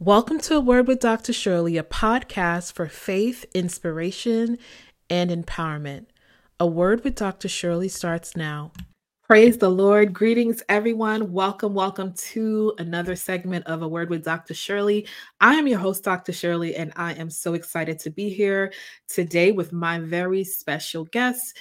Welcome to A Word with Dr. Sherley, a podcast for faith, inspiration, and empowerment. A Word with Dr. Sherley starts now. Praise the Lord. Greetings, everyone. Welcome, welcome to another segment of A Word with Dr. Sherley. I am your host, Dr. Sherley, and I am so excited to be here today with my very special guest,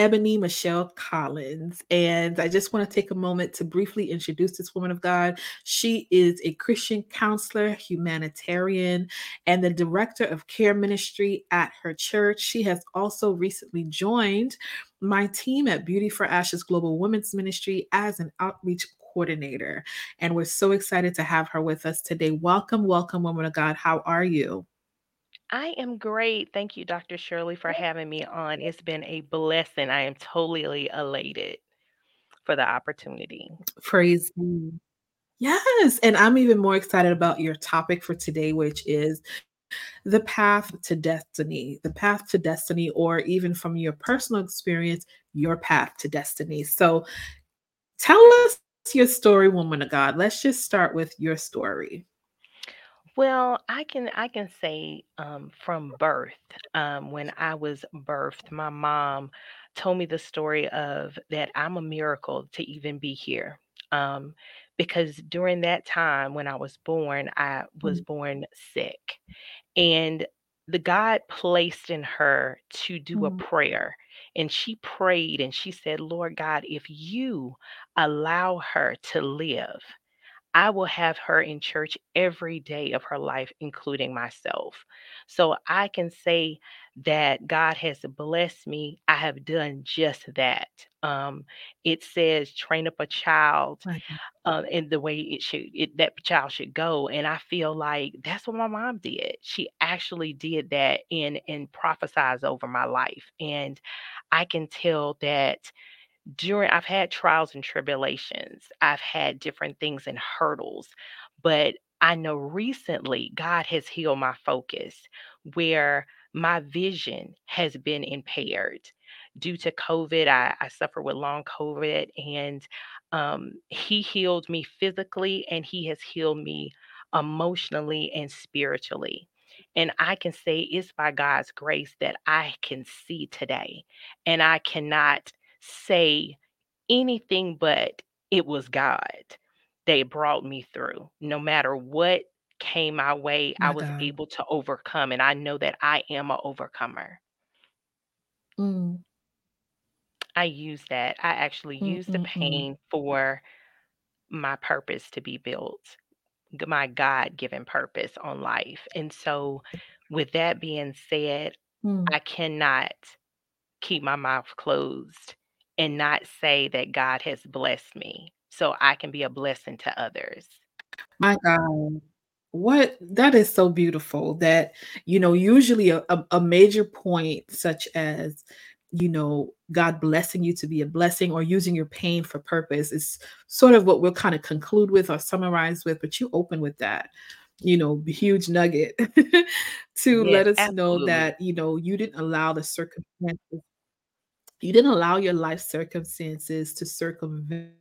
Ebony Michelle Collins. And I just want to take a moment to briefly introduce this woman of God. She is a Christian counselor, humanitarian, and the director of care ministry at her church. She has also recently joined my team at Beauty for Ashes Global Women's Ministry as an outreach coordinator. And we're so excited to have her with us today. Welcome, welcome, woman of God. How are you? I am great. Thank you, Dr. Sherley, for having me on. It's been a blessing. I am totally elated for the opportunity. Praise God. Yes. And I'm even more excited about your topic for today, which is the path to destiny, the path to destiny, or even from your personal experience, your path to destiny. So tell us your story, woman of God. Let's just start with your story. Well, I can I can say um, from birth, um, when I was birthed, my mom told me the story of that I'm a miracle to even be here. Um, because during that time when I was born, I was Mm, born sick, and the God placed in her to do a mm, prayer, and she prayed and she said, "Lord God, if you allow her to live." I will have her in church every day of her life, including myself. So I can say that God has blessed me. I have done just that. Um, it says, train up a child uh, in the way it should it, that child should go, and I feel like that's what my mom did. She actually did that and and prophesies over my life, and I can tell that during I've had trials and tribulations. I've had different things and hurdles, but I know recently God has healed my focus where my vision has been impaired due to COVID. I, I suffer with long COVID and um, he healed me physically and he has healed me emotionally and spiritually. And I can say it's by God's grace that I can see today. And I cannot say anything but it was God that brought me through. No matter what came my way, I My was God. able to overcome, and I know that I am a overcomer. Mm, I use that. I actually use the pain for my purpose to be built, g- my God given purpose on life. And so, with that being said, mm. I cannot keep my mouth closed and not say that God has blessed me so I can be a blessing to others. My God. What that is so beautiful that, you know, usually a, a, major point such as, you know, God blessing you to be a blessing or using your pain for purpose is sort of what we'll kind of conclude with or summarize with, but you open with that, you know, huge nugget to Yes, let us know that, you know, you didn't allow the circumstances, you didn't allow your life circumstances to circumvent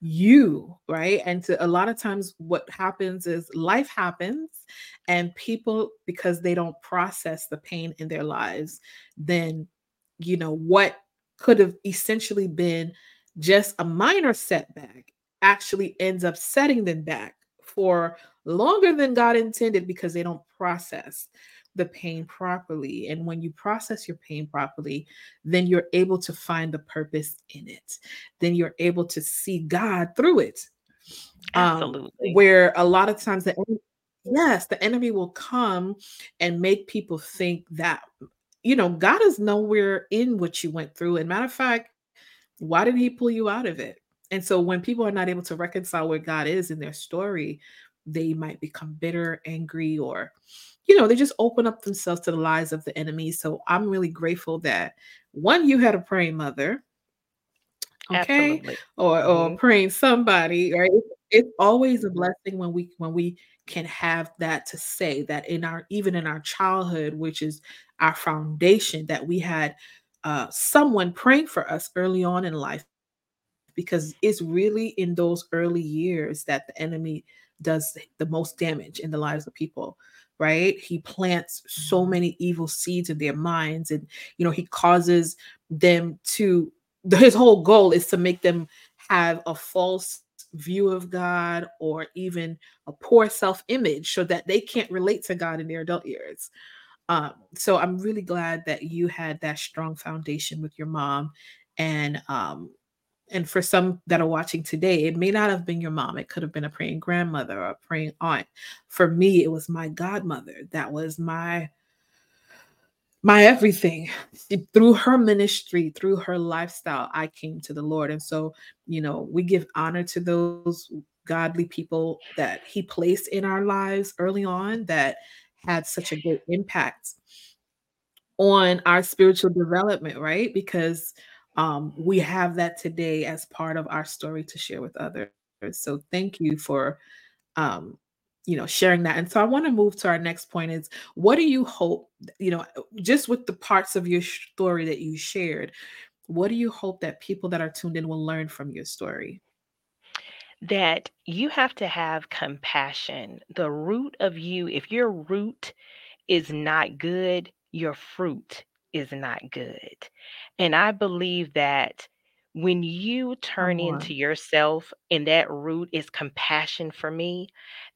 you, right? And to a lot of times what happens is life happens and people because they don't process the pain in their lives, then you know what could have essentially been just a minor setback actually ends up setting them back for longer than God intended because they don't process the pain properly. And when you process your pain properly, then you're able to find the purpose in it then you're able to see God through it. Um, Absolutely. where a lot of times the yes, the enemy will come and make people think that you know God is nowhere in what you went through. And matter of fact, why did He pull you out of it? And so when people are not able to reconcile where God is in their story, they might become bitter, angry, or you know, they just open up themselves to the lies of the enemy. So I'm really grateful that one, you had a praying mother okay Absolutely. or or Mhm. praying somebody right it's, it's always a blessing when we when we can have that to say that in our even in our childhood which is our foundation that we had uh someone praying for us early on in life because it's really in those early years that the enemy does the most damage in the lives of people right he plants so mm-hmm. many evil seeds in their minds and you know he causes them to his whole goal is to make them have a false view of God or even a poor self image so that they can't relate to God in their adult years. Um, so I'm really glad that you had that strong foundation with your mom. And um, and for some that are watching today, it may not have been your mom. It could have been a praying grandmother or a praying aunt. For me, it was my godmother. That was my my everything. Through her ministry, through her lifestyle, I came to the Lord. And so, you know, we give honor to those godly people that he placed in our lives early on that had such a great impact on our spiritual development, right? Because um, we have that today as part of our story to share with others. So thank you for um, you know sharing that. And so i want to move to our next point is what do you hope you know just with the parts of your story that you shared what do you hope that people that are tuned in will learn from your story? That you have to have compassion. The root of you if your root is not good your fruit is not good and i believe that when you turn uh-huh. into yourself and that root is compassion for me,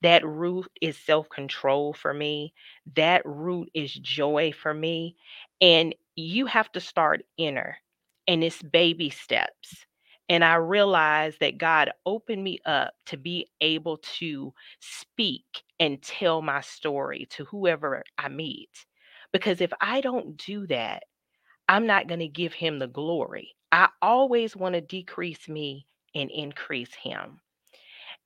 that root is self control for me, that root is joy for me. And you have to start inner, and it's baby steps. And I realized that God opened me up to be able to speak and tell my story to whoever I meet. Because if I don't do that, I'm not going to give him the glory. I always want to decrease me and increase him,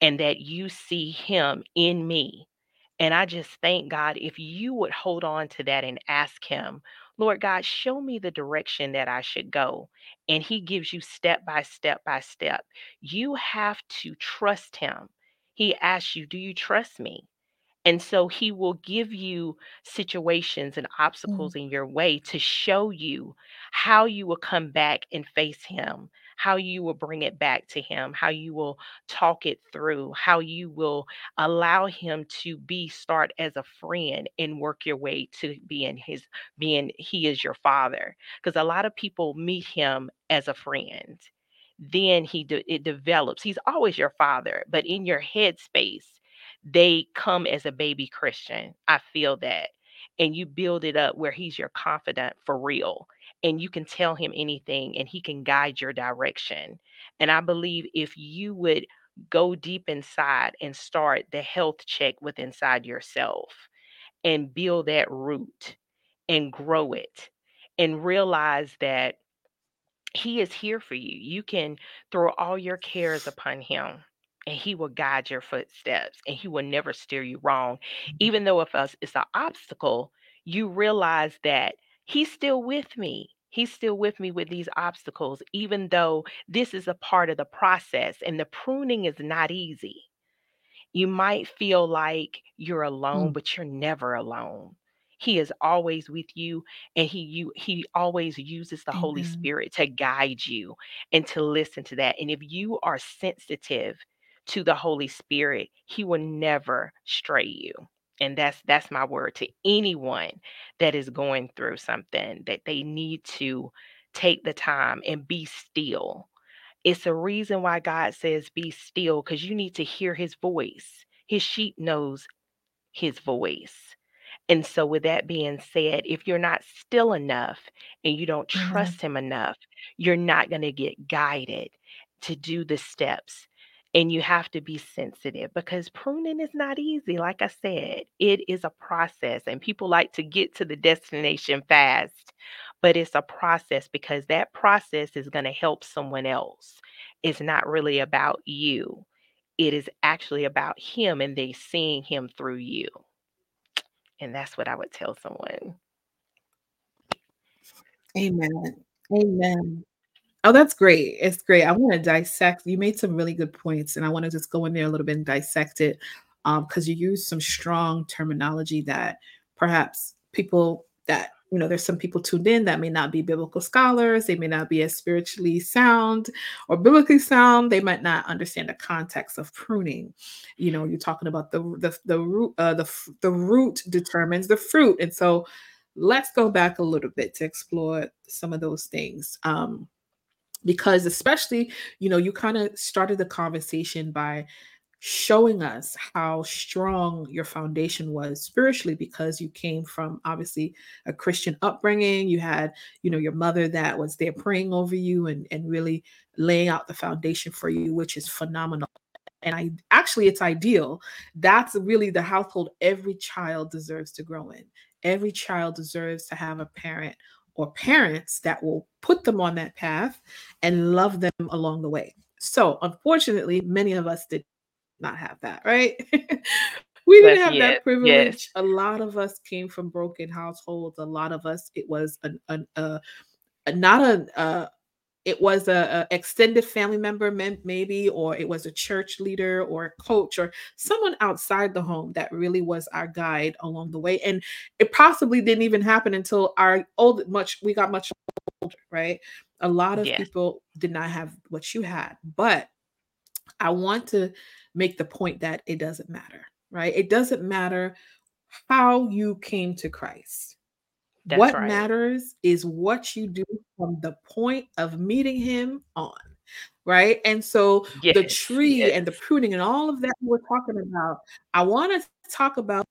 and that you see him in me. And I just thank God if you would hold on to that and ask him, Lord God, show me the direction that I should go. And he gives you step by step by step. You have to trust him. He asks you, Do you trust me? And so he will give you situations and Mm. obstacles in your way to show you how you will come back and face him, how you will bring it back to him, how you will talk it through, how you will allow him to be start as a friend and work your way to being his being he is your father. Because a lot of people meet him as a friend. Then he de- it develops. He's always your father, but in your headspace they come as a baby Christian. I feel that. And you build it up where he's your confidant for real. And you can tell him anything and he can guide your direction. And I believe if you would go deep inside and start the health check with inside yourself and build that root and grow it and realize that he is here for you. You can throw all your cares upon him and he will guide your footsteps and he will never steer you wrong. Even though if us it's an obstacle, you realize that he's still with me. He's still with me with these obstacles, even though this is a part of the process and the pruning is not easy. You might feel like you're alone, Mm. but you're never alone. He is always with you and he you he always uses the Holy Spirit to guide you and to listen to that. And if you are sensitive to the Holy Spirit, he will never stray you. And that's that's my word to anyone that is going through something that they need to take the time and be still it's a reason why God says, Be still, because you need to hear his voice. His sheep knows his voice. And so, with that being said, if you're not still enough and you don't Amen. trust him enough, you're not going to get guided to do the steps. And you have to be sensitive because pruning is not easy. Like I said, it is a process, and people like to get to the destination fast, but it's a process because that process is going to help someone else. It's not really about you, it is actually about him and they seeing him through you. And that's what I would tell someone. Amen. Amen. Oh, that's great. It's great. I want to dissect. You made some really good points, and I want to just go in there a little bit and dissect it um, because you used some strong terminology that perhaps people that you know, there's some people tuned in that may not be biblical scholars. They may not be as spiritually sound or biblically sound. They might not understand the context of pruning. You know, you're talking about the the the root uh, the the root determines the fruit, and so let's go back a little bit to explore some of those things. Um, because especially, you know, you kind of started the conversation by showing us how strong your foundation was spiritually because you came from obviously a Christian upbringing. You had, you know, your mother that was there praying over you and, and really laying out the foundation for you, which is phenomenal. And I actually, it's ideal. That's really the household every child deserves to grow in. Every child deserves to have a parent or parents that will put them on that path and love them along the way. So, unfortunately, many of us did not have that, right? we didn't have that privilege. Yes. A lot of us came from broken households. A lot of us, it was an, an uh, not a, uh, it was a, a, extended family member maybe or it was a church leader or a coach or someone outside the home that really was our guide along the way and it possibly didn't even happen until our old much we got much older right a lot of people did not have what you had but i want to make the point that it doesn't matter, right? It doesn't matter how you came to Christ. That's what right. matters is what you do from the point of meeting him on, right? And so yes, the tree yes. and the pruning and all of that we're talking about, I want to talk about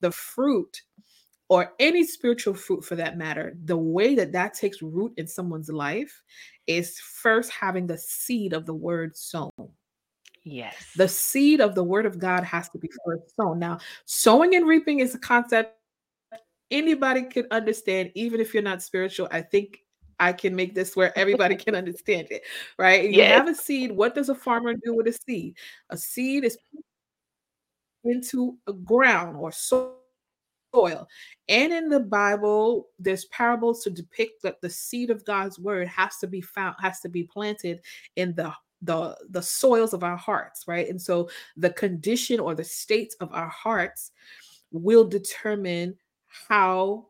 the fruit or any spiritual fruit for that matter, the way that that takes root in someone's life is first having the seed of the word sown. Yes. The seed of the word of God has to be first sown. Now, sowing and reaping is a concept anybody can understand, even if you're not spiritual. I think I can make this where everybody can understand it, right? You have a seed. What does a farmer do with a seed? A seed is into a ground or soil. And in the Bible, there's parables to depict that the seed of God's word has to be found, has to be planted in the the the soils of our hearts right and so the condition or the state of our hearts will determine how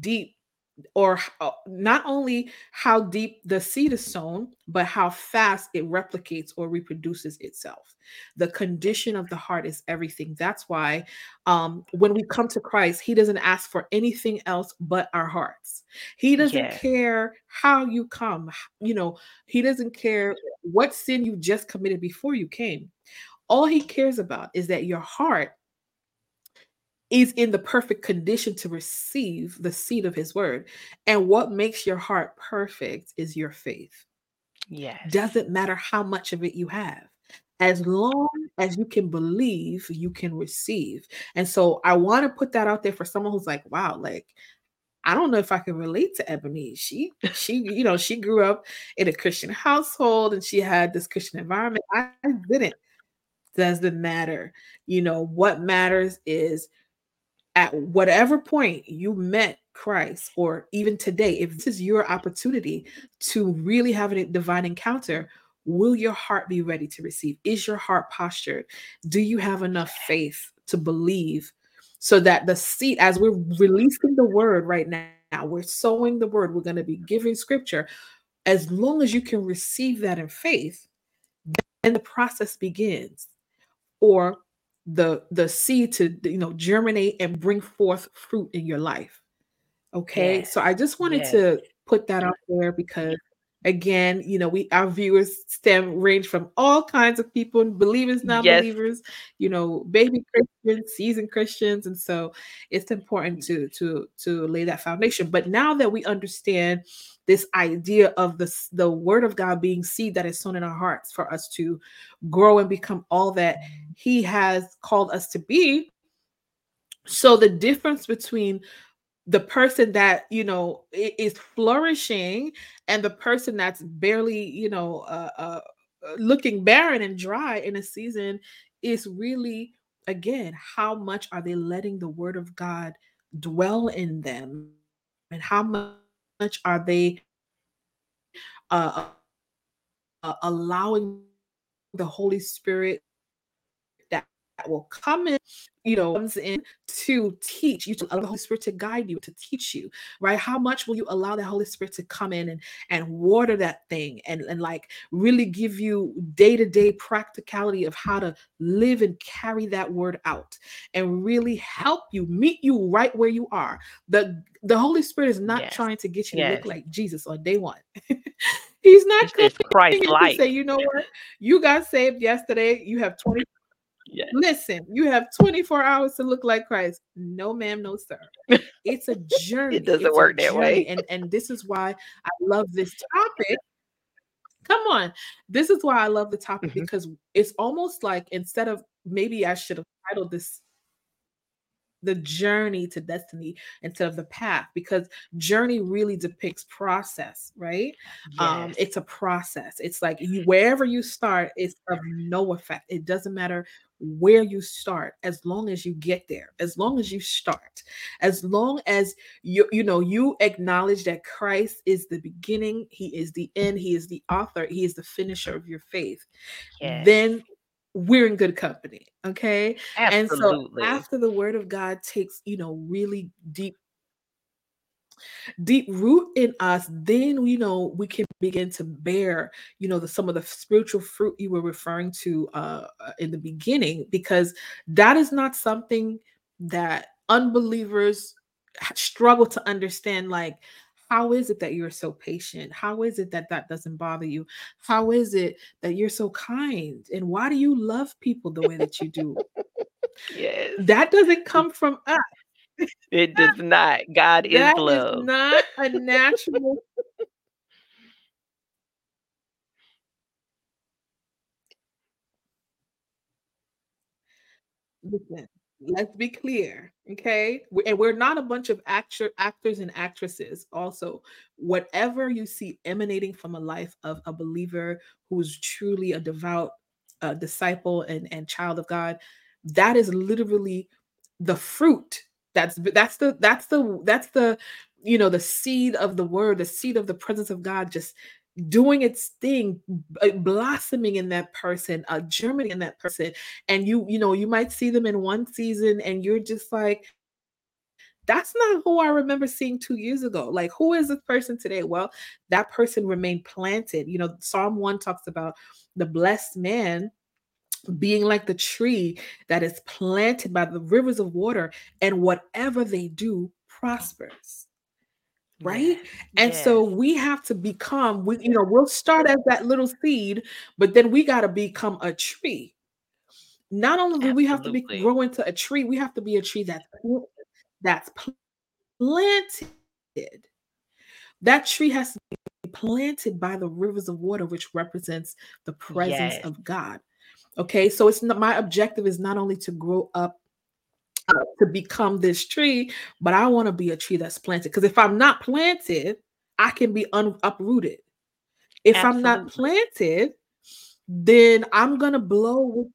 deep or uh, not only how deep the seed is sown, but how fast it replicates or reproduces itself. The condition of the heart is everything. That's why um, when we come to Christ, He doesn't ask for anything else but our hearts. He doesn't yeah. care how you come. You know, He doesn't care what sin you just committed before you came. All He cares about is that your heart is in the perfect condition to receive the seed of his word. And what makes your heart perfect is your faith. Yes. Doesn't matter how much of it you have. As long as you can believe, you can receive. And so I want to put that out there for someone who's like, wow, like I don't know if I can relate to Ebony. She she you know, she grew up in a Christian household and she had this Christian environment. I didn't. Doesn't matter. You know, what matters is at whatever point you met Christ, or even today, if this is your opportunity to really have a divine encounter, will your heart be ready to receive? Is your heart postured? Do you have enough faith to believe so that the seed, as we're releasing the word right now, we're sowing the word, we're going to be giving scripture. As long as you can receive that in faith, then the process begins. Or the the seed to you know germinate and bring forth fruit in your life okay yes. so i just wanted yes. to put that out there because again you know we our viewers stem range from all kinds of people believers non-believers yes. you know baby christians seasoned christians and so it's important to to to lay that foundation but now that we understand this idea of the, the word of God being seed that is sown in our hearts for us to grow and become all that he has called us to be. So the difference between the person that you know is flourishing and the person that's barely you know uh, uh, uh, looking barren and dry in a season is really again how much are they letting the word of god dwell in them? And how much are they uh, uh, allowing the Holy Spirit that will come in, you know, comes in to teach you, to allow the Holy Spirit to guide you, to teach you, right? How much will you allow the Holy Spirit to come in and, and water that thing and, and like really give you day-to-day practicality of how to live and carry that word out and really help you meet you right where you are. The the Holy Spirit is not Yes. trying to get you to look like Jesus on day one. He's not It's Christ to like. say, you know what? You got saved yesterday. You have 20 Yes. Listen, you have 24 hours to look like Christ. No, ma'am, no, sir. It's a journey. It doesn't It's work that journey. way. And and this is why I love this topic. Come on. This is why I love the topic Mhm. because it's almost like instead of maybe I should have titled this the journey to destiny instead of the path because journey really depicts process, right? um it's a process it's like you wherever you start it's of no effect it doesn't matter where you start as long as you get there as long as you start as long as you you know you acknowledge that christ is the beginning he is the end he is the author he is the finisher of your faith Yes. then we're in good company okay Absolutely. and so after the word of god takes you know really deep deep root in us, then you know we can begin to bear, you know, the some of the spiritual fruit you were referring to uh uh, in the beginning, because that is not something that unbelievers struggle to understand. Like, how is it that you're so patient? How is it that that doesn't bother you? How is it that you're so kind? And why do you love people the way that you do? Yes. That doesn't come from us. It does not. God is That is love. not a natural Listen, let's be clear, okay? And we're not a bunch of actor, actors and actresses. Also, whatever you see emanating from a life of a believer who's truly a devout uh, disciple and, and child of God, that is literally the fruit. That's that's the that's the that's the you know the seed of the word, the seed of the presence of God, just doing its thing, blossoming in that person, uh, germinating in that person. And you you know you might see them in one season and you're just like that's not who i remember seeing two years ago. Like who is this person today? Well that person remained planted. You know psalm 1 talks about the blessed man being like the tree that is planted by the rivers of water and whatever they do prospers right Yes. and so we have to become we you know we'll start as that little seed but then we got to become a tree not only do we have to be grow into a tree, we have to be a tree that's that's planted. That tree has to be planted by the rivers of water, which represents the presence Yes. of God. Okay, so it's not my objective is not only to grow up uh, to become this tree, but I want to be a tree that's planted. Because if I'm not planted, I can be un- uprooted. If I'm not planted, then I'm gonna blow with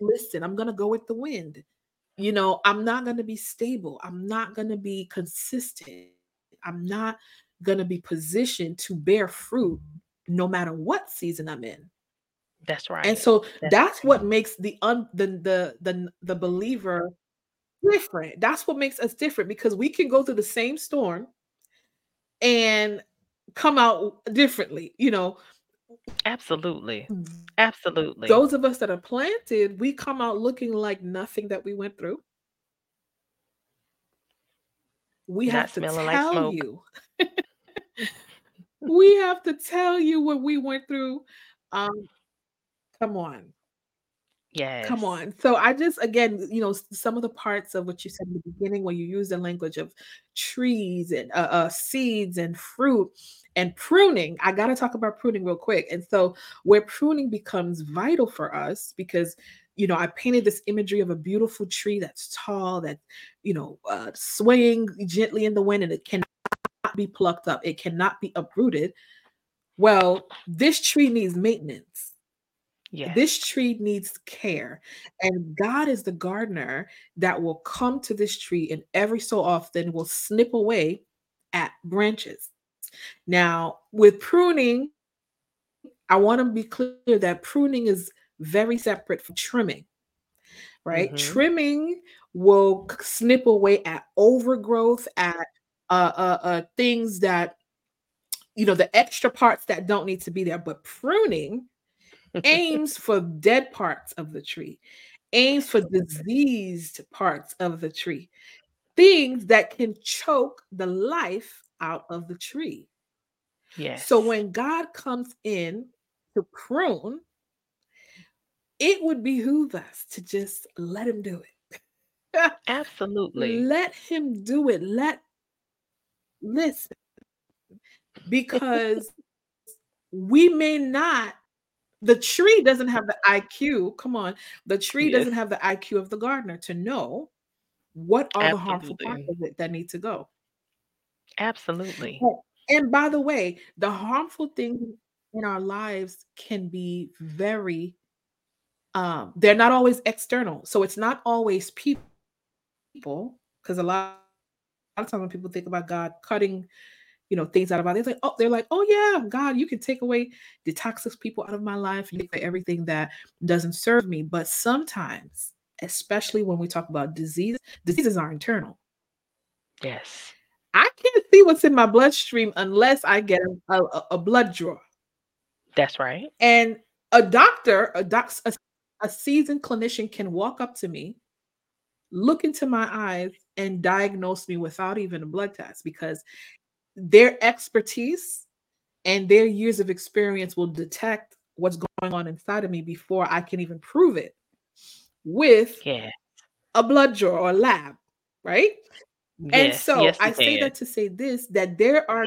listen, I'm gonna go with the wind. You know, I'm not gonna be stable. I'm not gonna be consistent. I'm not gonna be positioned to bear fruit no matter what season I'm in. That's right. And so That's that's what makes the un the the the, the believer different. That's what makes us different because we can go through the same storm and come out differently. You know, Absolutely. Absolutely. those of us that are planted, we come out looking like nothing that we went through. We Not have to smelling like tell you. we have to tell you what we went through. Um, come on. Yes. Come on. So I just again, you know, some of the parts of what you said in the beginning when you use the language of trees and uh, uh, seeds and fruit and pruning. I got to talk about pruning real quick. And so where pruning becomes vital for us because you know, I painted this imagery of a beautiful tree that's tall, that you know, uh, swaying gently in the wind, and it cannot be plucked up. It cannot be uprooted. Well, this tree needs maintenance Yes. this tree needs care and god is the gardener that will come to this tree and every so often will snip away at branches now with pruning i want to be clear that pruning is very separate from trimming right? Mm-hmm. Trimming will snip away at overgrowth, at uh, uh, uh, things that, you know, the extra parts that don't need to be there. But pruning aims for dead parts of the tree, aims for diseased parts of the tree, things that can choke the life out of the tree. Yes. So when God comes in to prune, it would behoove us to just let him do it. Absolutely. Let him do it. Let listen. Because we may not the tree doesn't have the IQ. Come on. The tree yes. doesn't have the IQ of the gardener to know what are Absolutely. the harmful parts of it that need to go. Absolutely. And by the way, the harmful things in our lives can be very um they're not always external. So it's not always people because a lot, a lot of times when people think about God cutting you know things out of my life. Like, oh, they're like, oh yeah, God, you can take away the toxic people out of my life, you take everything that doesn't serve me. But sometimes, especially when we talk about disease, diseases are internal. Yes. I can't see what's in my bloodstream unless I get a, a, a blood draw. That's right. And a doctor, a doc, a, a seasoned clinician can walk up to me, look into my eyes, and diagnose me without even a blood test because their expertise and their years of experience will detect what's going on inside of me before I can even prove it with yeah. a blood draw or lab, right? Yes, and so yes, I say that to say this that there are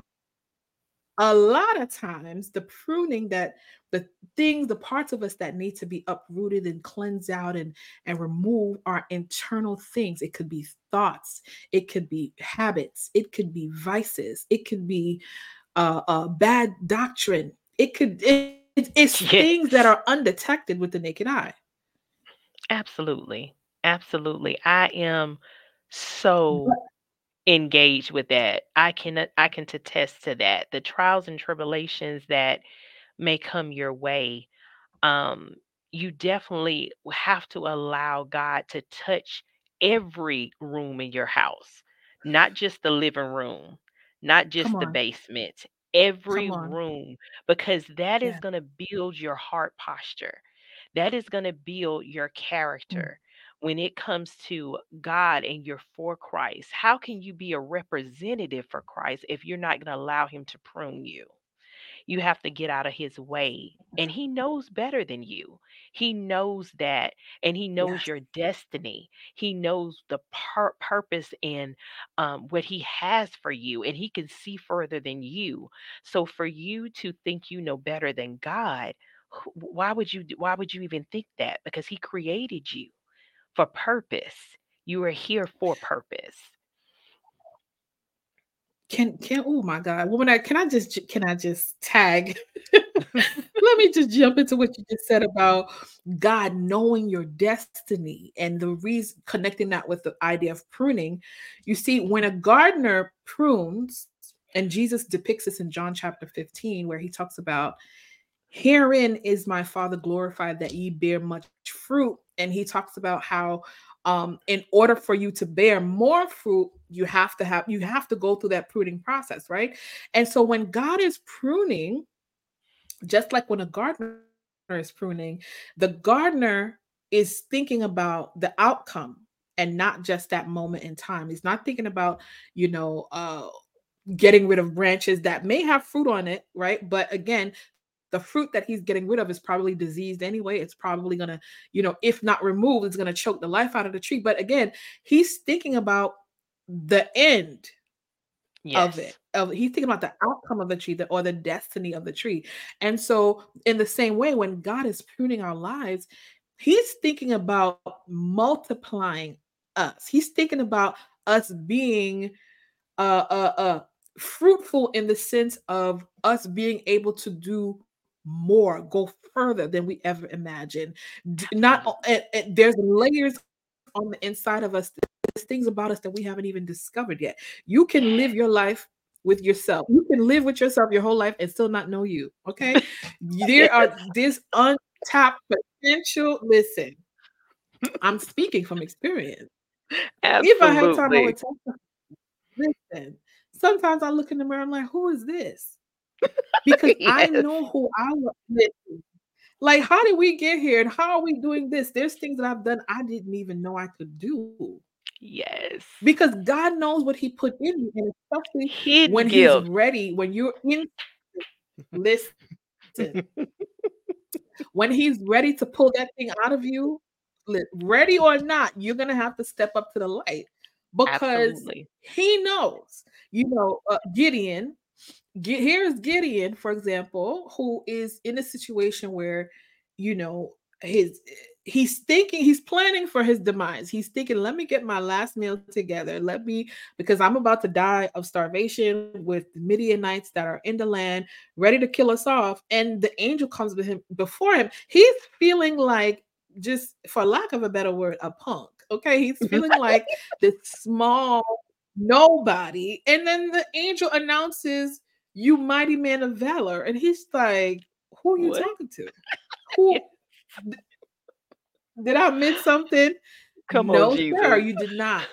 a lot of times the pruning that the things the parts of us that need to be uprooted and cleansed out and and remove are internal things. It could be thoughts it could be habits it could be vices it could be uh, uh bad doctrine. It could it, it's things that are undetected with the naked eye. Absolutely. Absolutely. I am so but, engaged with that. I can I can attest to that. The trials and tribulations that may come your way, um, you definitely have to allow God to touch every room in your house, not just the living room, not just the basement, every room, because that is Yeah. going to build your heart posture. That is going to build your Mm. character when it comes to God and you're for Christ, how can you be a representative for Christ if you're not going to allow Him to prune you? You have to get out of His way. And He knows better than you. He knows that. And He knows Yes. your destiny. He knows the pur- purpose and um, what He has for you. And He can see further than you. So for you to think you know better than God, why would you why would you even think that because he created you for purpose. You are here for purpose. Can can oh my god, woman, I can I just can I just tag? Let me just jump into what you just said about God knowing your destiny and the reason connecting that with the idea of pruning. You see, when a gardener prunes, and Jesus depicts this in John chapter 15, where he talks about Herein is my Father glorified that ye bear much fruit. And he talks about how um, in order for you to bear more fruit, you have to have you have to go through that pruning process, right? And so when God is pruning, just like when a gardener is pruning, the gardener is thinking about the outcome and not just that moment in time. He's not thinking about, you know, uh getting rid of branches that may have fruit on it, right? But again, the fruit that he's getting rid of is probably diseased anyway. It's probably going to, you know, if not removed, it's going to choke the life out of the tree. But again, he's thinking about the end yes. of it. Of he's thinking about the outcome of the tree the, or the destiny of the tree. And so, in the same way, when God is pruning our lives, he's thinking about multiplying us. He's thinking about us being uh uh uh fruitful in the sense of us being able to do more, go further than we ever imagined. Not and, and there's layers on the inside of us. There's things about us that we haven't even discovered yet. You can live your life with yourself. You can live with yourself your whole life and still not know you. Okay. there are this untapped potential. Listen, I'm speaking from experience. Absolutely. If I had time, I would tell Listen, sometimes I look in the mirror, I'm like, who is this? Because yes. I know who I was. Like, how did we get here and how are we doing this? There's things that I've done I didn't even know I could do. Yes. Because God knows what He put in you, and especially Hidden when guilt. He's ready, when you're in listen. when He's ready to pull that thing out of you, ready or not, you're gonna have to step up to the light because Absolutely. He knows. You know, uh, Gideon here's Gideon, for example, who is in a situation where, you know, his he's thinking he's planning for his demise. He's thinking, let me get my last meal together. Let me because I'm about to die of starvation with Midianites that are in the land, ready to kill us off. And the angel comes with him before him. He's feeling like just for lack of a better word, a punk. Okay, he's mm-hmm. feeling like this small nobody. And then the angel announces you mighty man of valor. And he's like, Who are you what? talking to? Who did I miss something? Come no, on, Jesus. sir, you did not.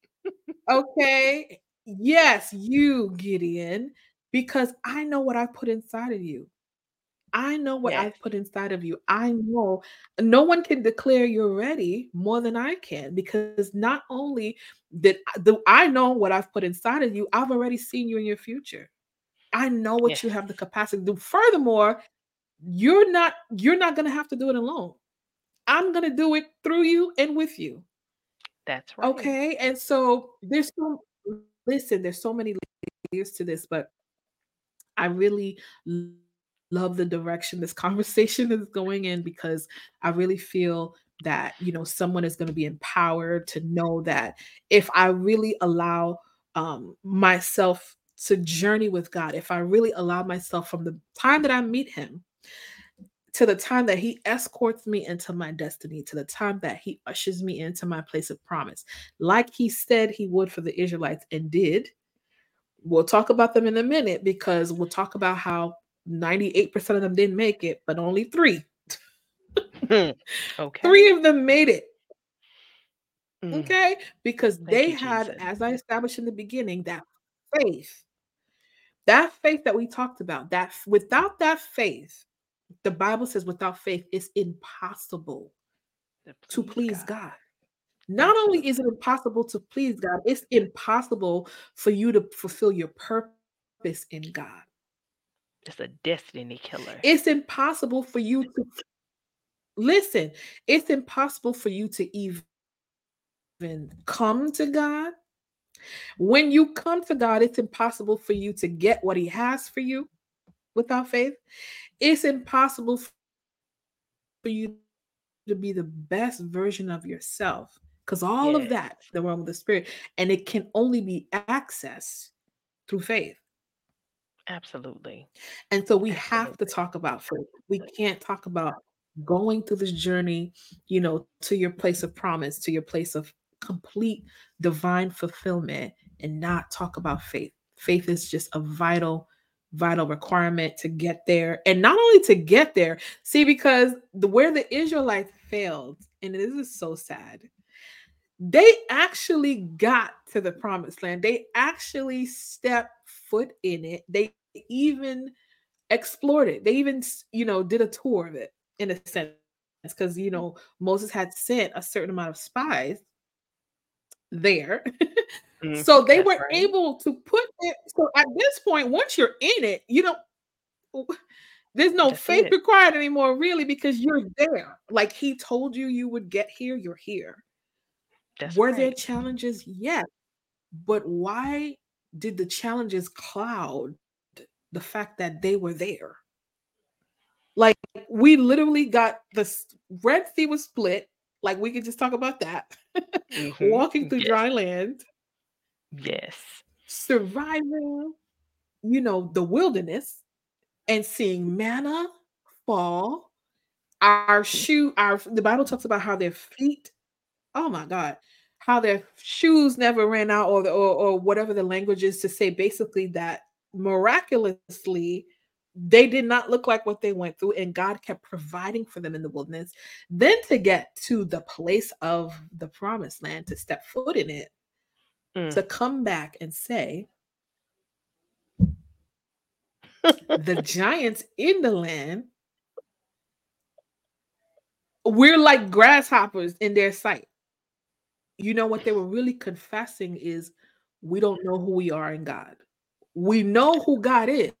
okay. Yes, you, Gideon, because I know what I put inside of you. I know what yes. I've put inside of you. I know no one can declare you're ready more than I can because not only did the, I know what I've put inside of you, I've already seen you in your future. I know what yes. you have the capacity to do. Furthermore, you're not you're not going to have to do it alone. I'm going to do it through you and with you. That's right. Okay? And so there's so listen, there's so many layers to this, but I really love the direction this conversation is going in because I really feel that you know someone is going to be empowered to know that if I really allow um, myself to journey with God, if I really allow myself from the time that I meet Him to the time that He escorts me into my destiny, to the time that He ushers me into my place of promise, like He said He would for the Israelites and did. We'll talk about them in a minute because we'll talk about how 98% of them didn't make it, but only three. okay. Three of them made it. Mm. Okay. Because Thank they had, Jesus. as I established in the beginning, that faith that faith that we talked about, that without that faith, the Bible says without faith it's impossible to please, to please God. God. Not Absolutely. only is it impossible to please God, it's impossible for you to fulfill your purpose in God. It's a destiny killer. It's impossible for you to listen. It's impossible for you to even come to God when you come to God, it's impossible for you to get what He has for you without faith. It's impossible for you to be the best version of yourself because all yes. of that, the realm of the spirit, and it can only be accessed through faith. Absolutely. And so we Absolutely. have to talk about faith. We can't talk about going through this journey, you know, to your place of promise, to your place of complete divine fulfillment and not talk about faith. Faith is just a vital, vital requirement to get there. And not only to get there, see, because the where the Israelites failed, and this is so sad, they actually got to the promised land. They actually stepped foot in it. They even explored it. They even, you know, did a tour of it in a sense. Because you know, Moses had sent a certain amount of spies there. Mm, so they were right. able to put it. So at this point, once you're in it, you don't. There's no That's faith it. required anymore, really, because you're there. Like he told you you would get here, you're here. That's were right. there challenges? Yes. But why did the challenges cloud the fact that they were there? Like we literally got the Red Sea was split. Like we could just talk about that. Mm-hmm. Walking through yes. dry land. Yes. Surviving, you know, the wilderness and seeing manna fall. Our shoe, our the Bible talks about how their feet, oh my God, how their shoes never ran out, or the, or, or whatever the language is to say basically that miraculously they did not look like what they went through, and God kept providing for them in the wilderness. Then to get to the place of the promised land, to step foot in it, Mm. to come back and say, the giants in the land, we're like grasshoppers in their sight. You know what they were really confessing is we don't know who we are in God. We know who God is,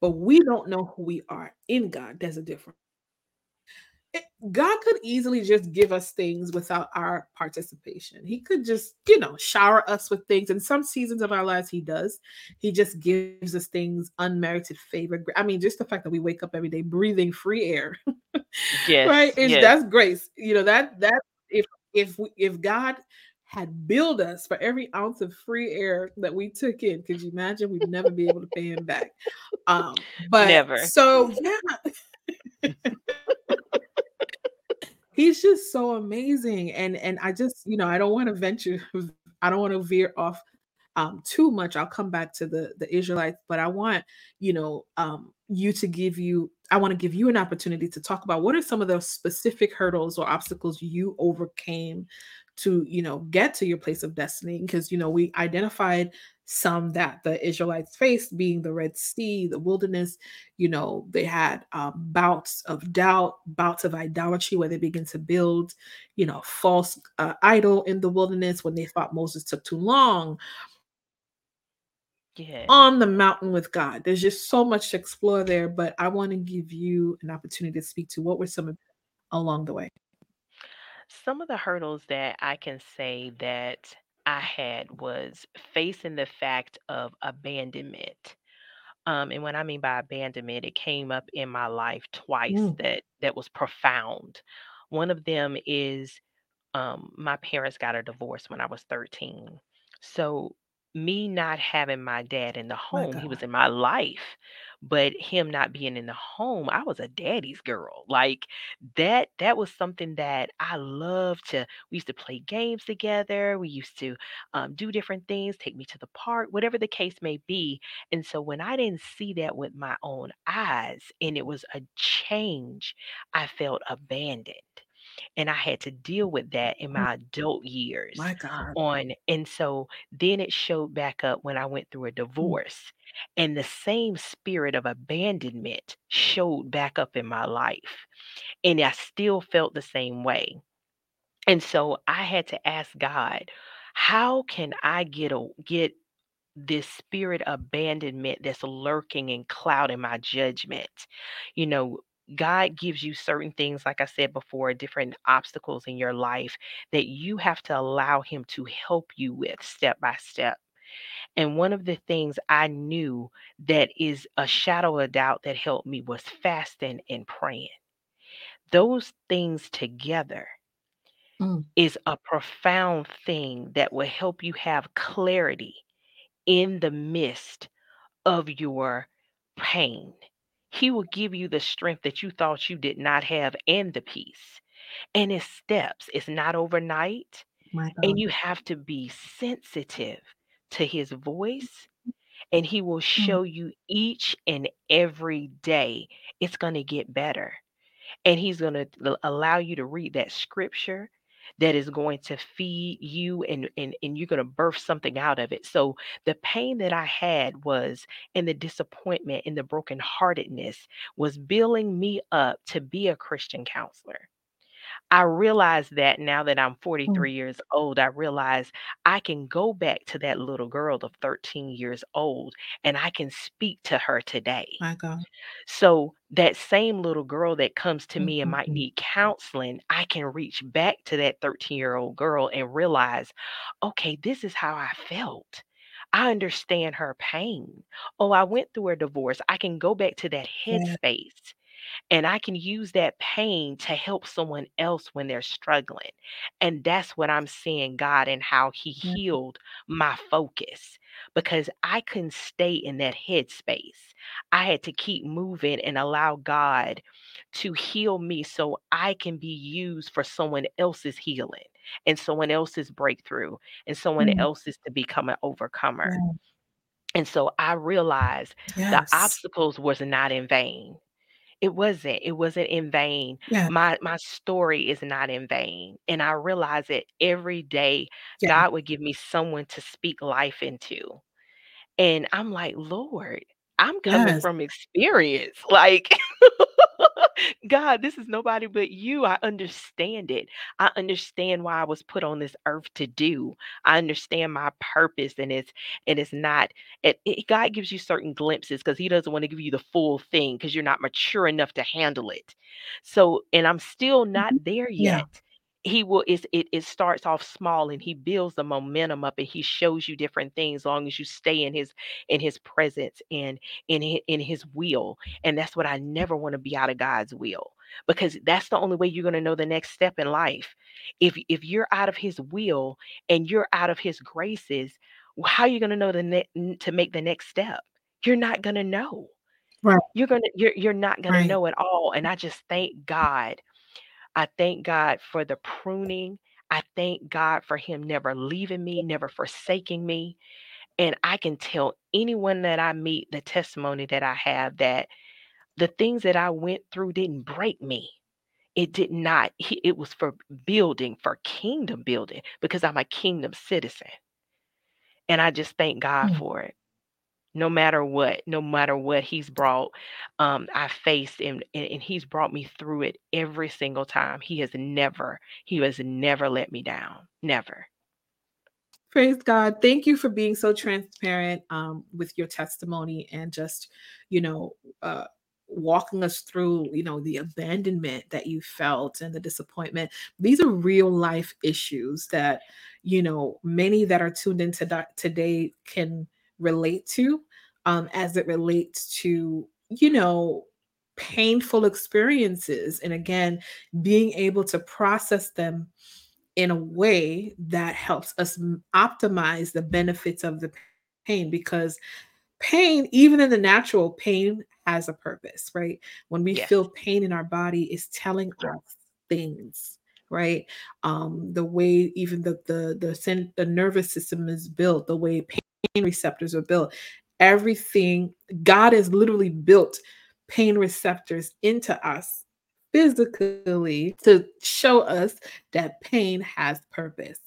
but we don't know who we are in God. There's a difference. It- God could easily just give us things without our participation. He could just, you know, shower us with things. In some seasons of our lives, He does. He just gives us things, unmerited favor. I mean, just the fact that we wake up every day breathing free air, Yes. right? Yes. that's grace. You know that that if if we, if God had billed us for every ounce of free air that we took in, could you imagine? We'd never be able to pay Him back. Um, but Never. so yeah. he's just so amazing and and i just you know i don't want to venture i don't want to veer off um too much i'll come back to the the israelites but i want you know um you to give you i want to give you an opportunity to talk about what are some of the specific hurdles or obstacles you overcame to you know get to your place of destiny because you know we identified some that the israelites faced being the red sea the wilderness you know they had um, bouts of doubt bouts of idolatry where they begin to build you know false uh, idol in the wilderness when they thought moses took too long. Yeah. on the mountain with god. There's just so much to explore there but i want to give you an opportunity to speak to what were some of along the way Some of the hurdles that I can say that I had was facing the fact of abandonment. Um, and what I mean by abandonment, it came up in my life twice Mm, that that was profound. One of them is um, my parents got a divorce when I was 13. So, me not having my dad in the my home, he was in my life, but him not being in the home, I was a daddy's girl. Like that, that was something that I loved to. We used to play games together. We used to um, do different things, take me to the park, whatever the case may be. And so, when I didn't see that with my own eyes and it was a change, I felt abandoned and I had to deal with that in Mm, my adult years my god on and so then it showed back up when I went through a Mm, divorce and the same spirit of abandonment showed back up in my life and I still felt the same way. And so I had to ask God, how can I get a get this spirit of abandonment that's lurking and clouding my judgment. You know, God gives you certain things, like I said before, different obstacles in your life that you have to allow Him to help you with step by step. And one of the things I knew that is a shadow of doubt that helped me was fasting and praying. Those things together mm, is a profound thing that will help you have clarity in the midst of your pain. He will give you the strength that you thought you did not have and the peace. And it's steps, it's not overnight. my And you have to be sensitive to his voice, and he will Mm, show you each and every day it's going to get better and he's going to allow you to read that scripture that is going to feed you and, and and you're going to birth something out of it. So the pain that i had was and the disappointment and the brokenheartedness was building me up to be a christian counselor i realize that now that i'm mm, 43 years old i realize i can go back to that little girl of 13 years old and i can speak to her today my god so that same little girl that comes to me and might mm. need counseling, I can reach back to that 13-year-old girl and realize, okay, this is how I felt. I understand her pain. Oh, I went through a divorce. I can go back to that Yeah. headspace and I can use that pain to help someone else when they're struggling. And that's what I'm seeing God and how He Yeah. healed my focus because I couldn't stay in that headspace. I had to keep moving and allow God to heal me so I can be used for someone else's healing and someone else's breakthrough and someone Mm, else's to become an overcomer. yeah. And so I realized the Yes. obstacles was not in vain. It wasn't. It wasn't in vain. Yeah. My my story is not in vain. And I realize that every day Yeah. God would give me someone to speak life into. And I'm like, Lord, I'm coming Yes. from experience. Like, God, this is nobody but you. I understand it. I understand why I was put on this earth to do. I understand my purpose, and it's and it's not. It, it- God gives you certain glimpses because He doesn't want to give you the full thing because you're not mature enough to handle it. So, and I'm still not Mhm. there Yeah. yet. He will. Is it? It starts off small, and He builds the momentum up, and He shows you different things. As long as you stay in His in His presence and in His, in His will and that's what I never want to be out of God's will because that's the only way you're going to know the next step in life. If if you're out of his will and you're out of his graces, how are you going to know the ne- to make the next step? You're not going to know. Right. You're going to you're you're not going to know at all and I just thank God. I thank God for the pruning. I thank God for him never leaving me, never forsaking me. And I can tell anyone that I meet the testimony that I have that the things that I went through didn't break me. It did not. It was for building, for kingdom building, because I'm a kingdom citizen. And I just thank God Mm. for it. No matter what, no matter what He's brought, um, I faced and, and and He's brought me through it every single time. He has never, He has never let me down. Never. Praise God. Thank you for being so transparent um, with your testimony and just, you know, uh, walking us through, you know, the abandonment that you felt and the disappointment. These are real life issues that, you know, many that are tuned into that today can relate to um, as it relates to, you know, painful experiences. And again, being able to process them in a way that helps us optimize the benefits of the pain because pain even in the natural pain has a purpose right when we Yes. feel pain in our body is telling us things right um the way even the the the, sen- the nervous system is built the way pain receptors are built everything god has literally built pain receptors into us physically to show us that pain has purpose.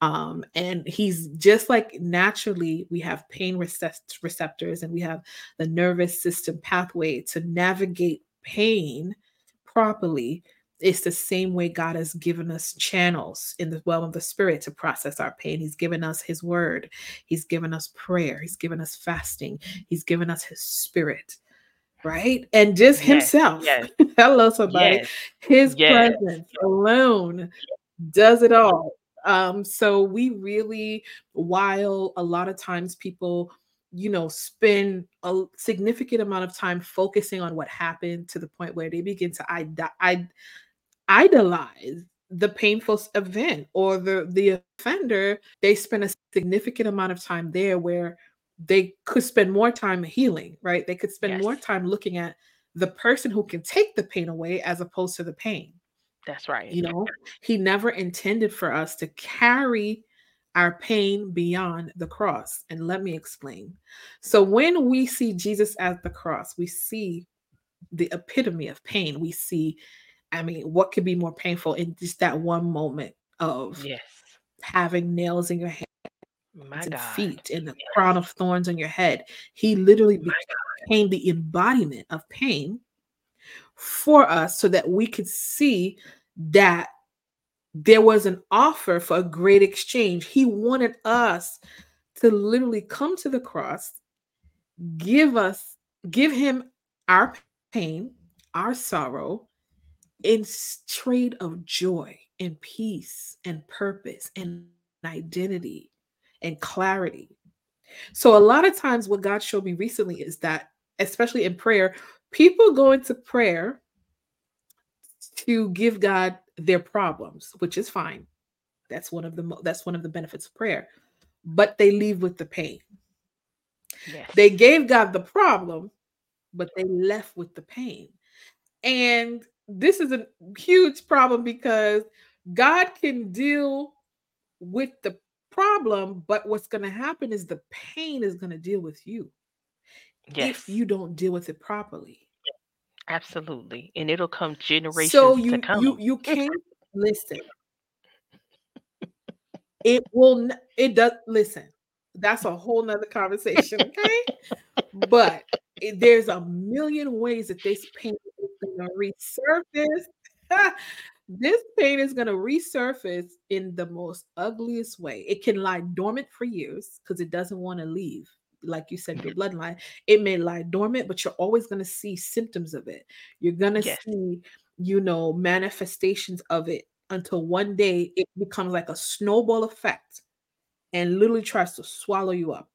Um, and he's just like naturally, we have pain recept- receptors and we have the nervous system pathway to navigate pain properly. It's the same way God has given us channels in the realm of the spirit to process our pain. He's given us his word, he's given us prayer, he's given us fasting, he's given us his spirit right? And just Yes. himself. Yes. Hello, somebody. Yes. His presence alone does it all. Um, so we really, while a lot of times people, you know, spend a significant amount of time focusing on what happened to the point where they begin to id- id- idolize the painful event or the the offender, they spend a significant amount of time there where they could spend more time healing, right? They could spend more time looking at the person who can take the pain away as opposed to the pain. That's right. You know, he never intended for us to carry our pain beyond the cross. And let me explain. So, when we see Jesus at the cross, we see the epitome of pain. We see, I mean, what could be more painful in just that one moment of Yes. having nails in your hands My and God. feet and the Yes. crown of thorns on your head? He literally My became the embodiment of pain for us so that we could see that there was an offer for a great exchange. He wanted us to literally come to the cross, give us, give him our pain, our sorrow, in trade of joy and peace and purpose and identity and clarity. So a lot of times what God showed me recently is that especially in prayer, people go into prayer to give God their problems, which is fine. That's one of the mo- that's one of the benefits of prayer. But they leave with the pain. Yes. They gave God the problem, but they left with the pain. And this is a huge problem because God can deal with the problem, but what's going to happen is the pain is going to deal with you Yes. if you don't deal with it properly. Absolutely. And it'll come generations So you you come. you can't listen. It will it does listen. That's a whole nother conversation, okay? But it- there's a million ways that this pain is gonna resurface. this pain is gonna resurface in the most ugliest way. It can lie dormant for years because it doesn't want to leave. Like you said, your mm-hmm. bloodline, it may lie dormant, but you're always gonna see symptoms of it. You're gonna Yes. see, you know, manifestations of it until one day it becomes like a snowball effect and literally tries to swallow you up.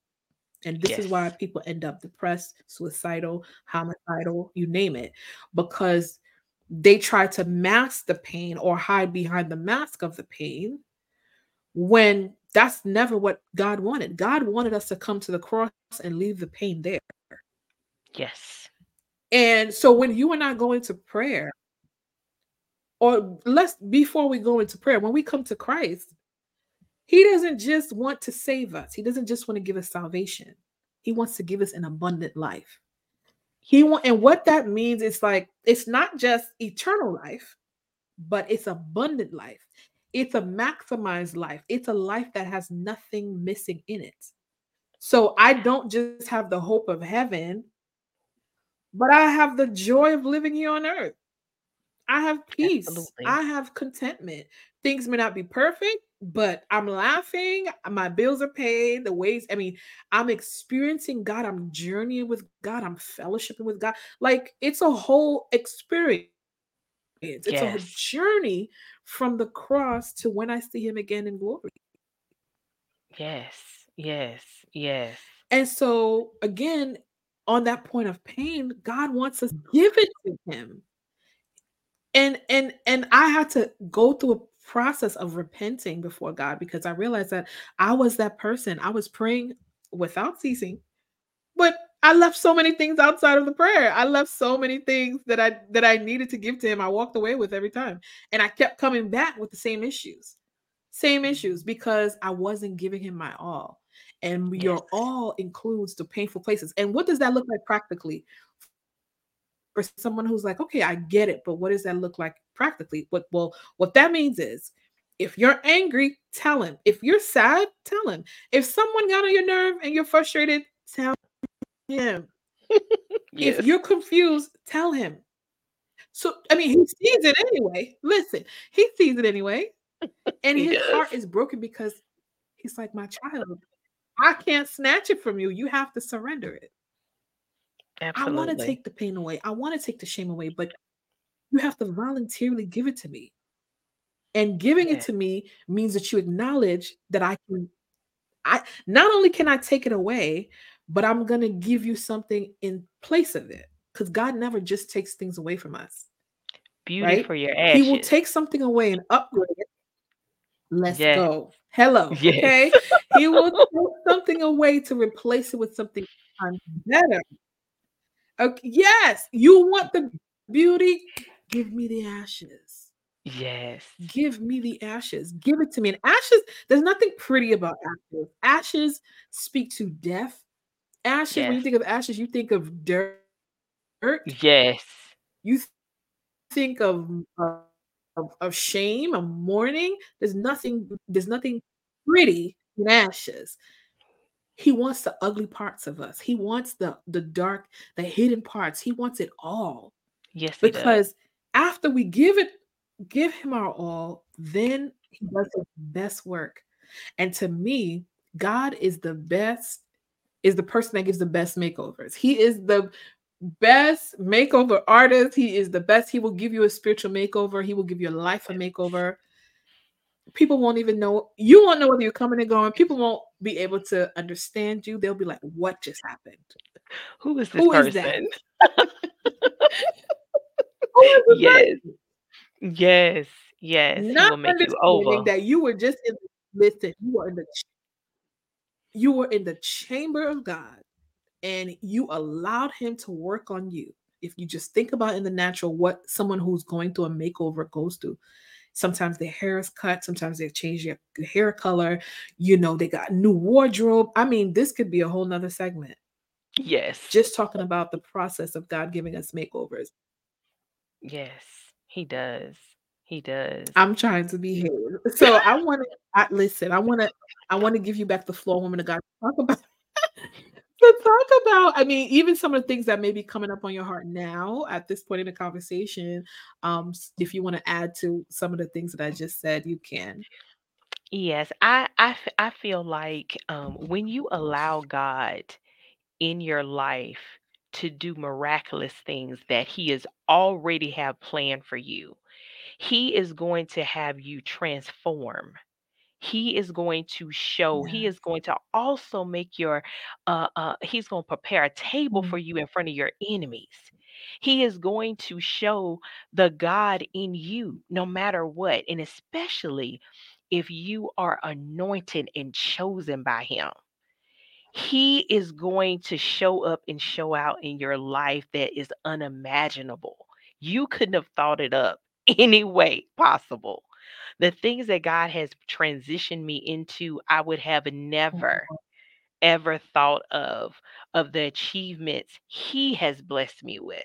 And this is why people end up depressed, suicidal, homicidal, you name it, because they try to mask the pain or hide behind the mask of the pain when that's never what God wanted. God wanted us to come to the cross and leave the pain there. Yes. And so when you and I go into prayer, or let's before we go into prayer, when we come to Christ, He doesn't just want to save us. He doesn't just want to give us salvation. He wants to give us an abundant life. He want and what that means is like it's not just eternal life, but it's abundant life. It's a maximized life. It's a life that has nothing missing in it. So I don't just have the hope of heaven, but I have the joy of living here on earth. I have peace. Absolutely. I have contentment. Things may not be perfect, but I'm laughing. My bills are paid. The ways, I mean, I'm experiencing God. I'm journeying with God. I'm fellowshipping with God. Like it's a whole experience. It's a journey from the cross to when I see Him again in glory. Yes. Yes. Yes. And so, again, on that point of pain, God wants us to give it to Him. and and and i had to go through a process of repenting before god because i realized that i was that person. I was praying without ceasing but i left so many things outside of the prayer. I left so many things that i that i needed to give to him. I walked away with every time and i kept coming back with the same issues same mm-hmm. issues because i wasn't giving him my all and Yes. your all includes the painful places and what does that look like practically? For someone who's like, okay, I get it, but what does that look like practically? What well, what that means is if you're angry, tell him. If you're sad, tell him. If someone got on your nerve and you're frustrated, tell him. Yes. If you're confused, tell him. So I mean, he sees it anyway. Listen, he sees it anyway. And his heart is broken because he's like, my child, I can't snatch it from you. You have to surrender it. I want to take the pain away. I want to take the shame away, but you have to voluntarily give it to me. And giving it to me means that you acknowledge that I can I not only can I take it away, but I'm going to give you something in place of it cuz God never just takes things away from us, Beauty right? for your ashes. He will take something away and upgrade it. Let's Yes. go. Hello, Yes. okay? He will take something away to replace it with something better. Okay, yes, you want the beauty? Give me the ashes. Yes. Give me the ashes. Give it to me. And ashes, there's nothing pretty about ashes. Ashes speak to death. Ashes, when you think of ashes, you think of dirt. Yes. You think of, of of shame, of mourning. There's nothing. There's nothing pretty in ashes. He wants the ugly parts of us. He wants the the dark, the hidden parts. He wants it all. Yes. Because after we give it, give him our all, then he does his best work. And to me, God is the best, is the person that gives the best makeovers. He is the best makeover artist. He is the best. He will give you a spiritual makeover. He will give your life a makeover. People won't even know. You won't know whether you're coming and going. People won't be able to understand you. They'll be like, "What just happened? Who is this Who is that? person? Is Oh yes. Yes. Yes. Not will make you understanding over. that you were just in. Listen, you were in the. You were in the chamber of God, and you allowed Him to work on you. If you just think about in the natural what someone who's going through a makeover goes through, Sometimes their hair is cut. Sometimes they change their hair color. You know, they got new wardrobe. I mean, this could be a whole nother segment. Yes. Just talking about the process of God giving us makeovers. Yes, he does. He does. I'm trying to be here. So I want to listen. I want to. I want to give you back the floor, woman of God. Talk about. to talk about. I mean, even some of the things that may be coming up on your heart now at this point in the conversation. Um, if you want to add to some of the things that I just said, you can. Yes, I I, I feel like um, when you allow God in your life to do miraculous things that He has already have planned for you, He is going to have you transform. He is going to show. He Yes. is going to also make your. Uh, uh, he's going to prepare a table Mm. for you in front of your enemies. He is going to show the God in you, no matter what, and especially if you are anointed and chosen by Him. He is going to show up and show out in your life that is unimaginable. You couldn't have thought it up any way possible. The things that God has transitioned me into, I would have mm-hmm. never ever thought of of the achievements he has blessed me with.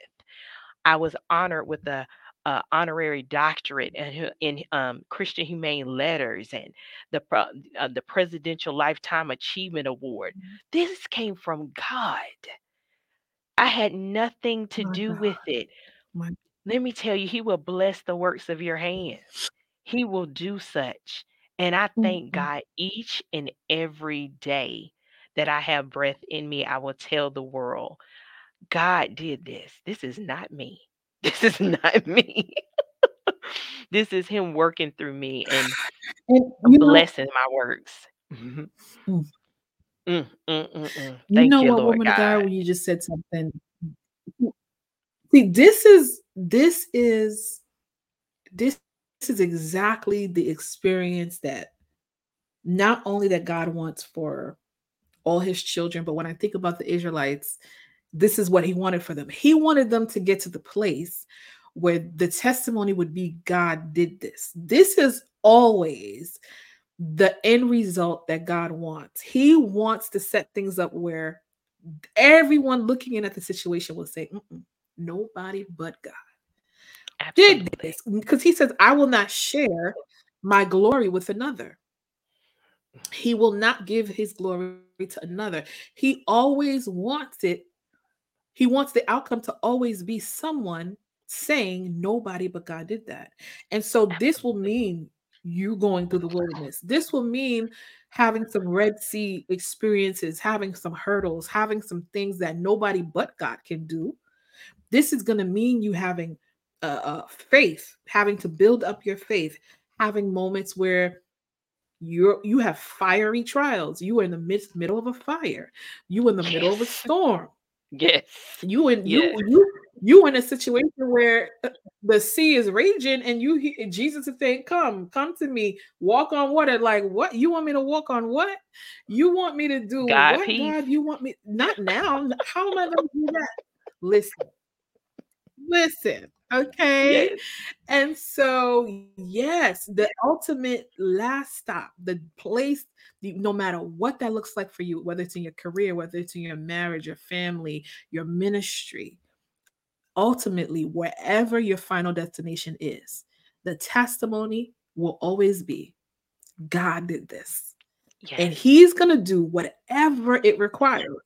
I was honored with a, uh honorary doctorate in, in um, Christian Humane Letters and the uh, the Presidential Lifetime Achievement Award. Mhm. This came from God. I had nothing to My do God. with it. My Let me tell you, He will bless the works of your hands. He will do such. And I thank Mm-mm. God each and every day that I have breath in me. I will tell the world, God did this. This is not me. This is not me. this is Him working through me and And you know, blessing my works. Mhm. Mm. Mm, mm, mm, mm. you know you, what, Lord woman of God, God. when you just said something. See, this is this is this is exactly the experience that not only that God wants for all his children, but when I think about the Israelites, this is what he wanted for them. He wanted them to get to the place where the testimony would be God did this. This is always the end result that God wants. He wants to set things up where everyone looking in at the situation will say, "Mm-mm, nobody but God did this. Because he says, I will not share my glory with another. He will not give his glory to another. He always wants it. He wants the outcome to always be someone saying nobody but God did that. And so this will mean you going through the wilderness. This will mean having some Red Sea experiences, having some hurdles, having some things that nobody but God can do. This is going to mean you having uh, uh, faith, having to build up your faith, having moments where you're you have fiery trials. You are in the midst middle of a fire. You in the middle of a storm. Yes. You in Yes. you you you in a situation where uh, the sea is raging and you Jesus is saying, "Come, come to me, walk on water." Like what? You want me to walk on what? You want me to do God what? peace. God, you want me not now? How am I going to do that? Listen, listen, okay. Yes. And so, yes, the ultimate last stop, the place, the, no matter what that looks like for you, whether it's in your career, whether it's in your marriage, your family, your ministry, ultimately, wherever your final destination is, the testimony will always be God did this. And He's going to do whatever it requires.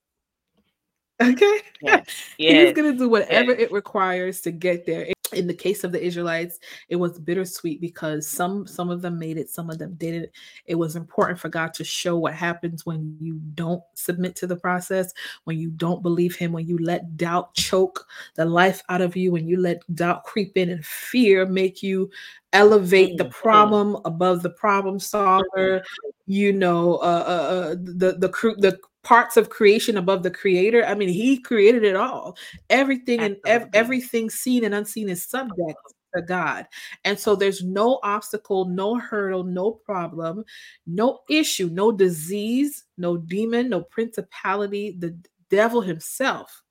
Okay? Yes. He's going to do whatever Yes. it requires to get there. In the case of the Israelites, it was bittersweet because some some of them made it, some of them didn't. It was important for God to show what happens when you don't submit to the process, when you don't believe him, when you let doubt choke the life out of you, when you let doubt creep in and fear make you elevate the Mm, mm, problem above the problem solver, you know, uh, uh, uh, the the cre- the parts of creation above the creator. I mean, he created it all. Everything and ev- everything seen and unseen is subject to God. And so there's no obstacle, no hurdle, no problem, no issue, no disease, no demon, no principality. The devil himself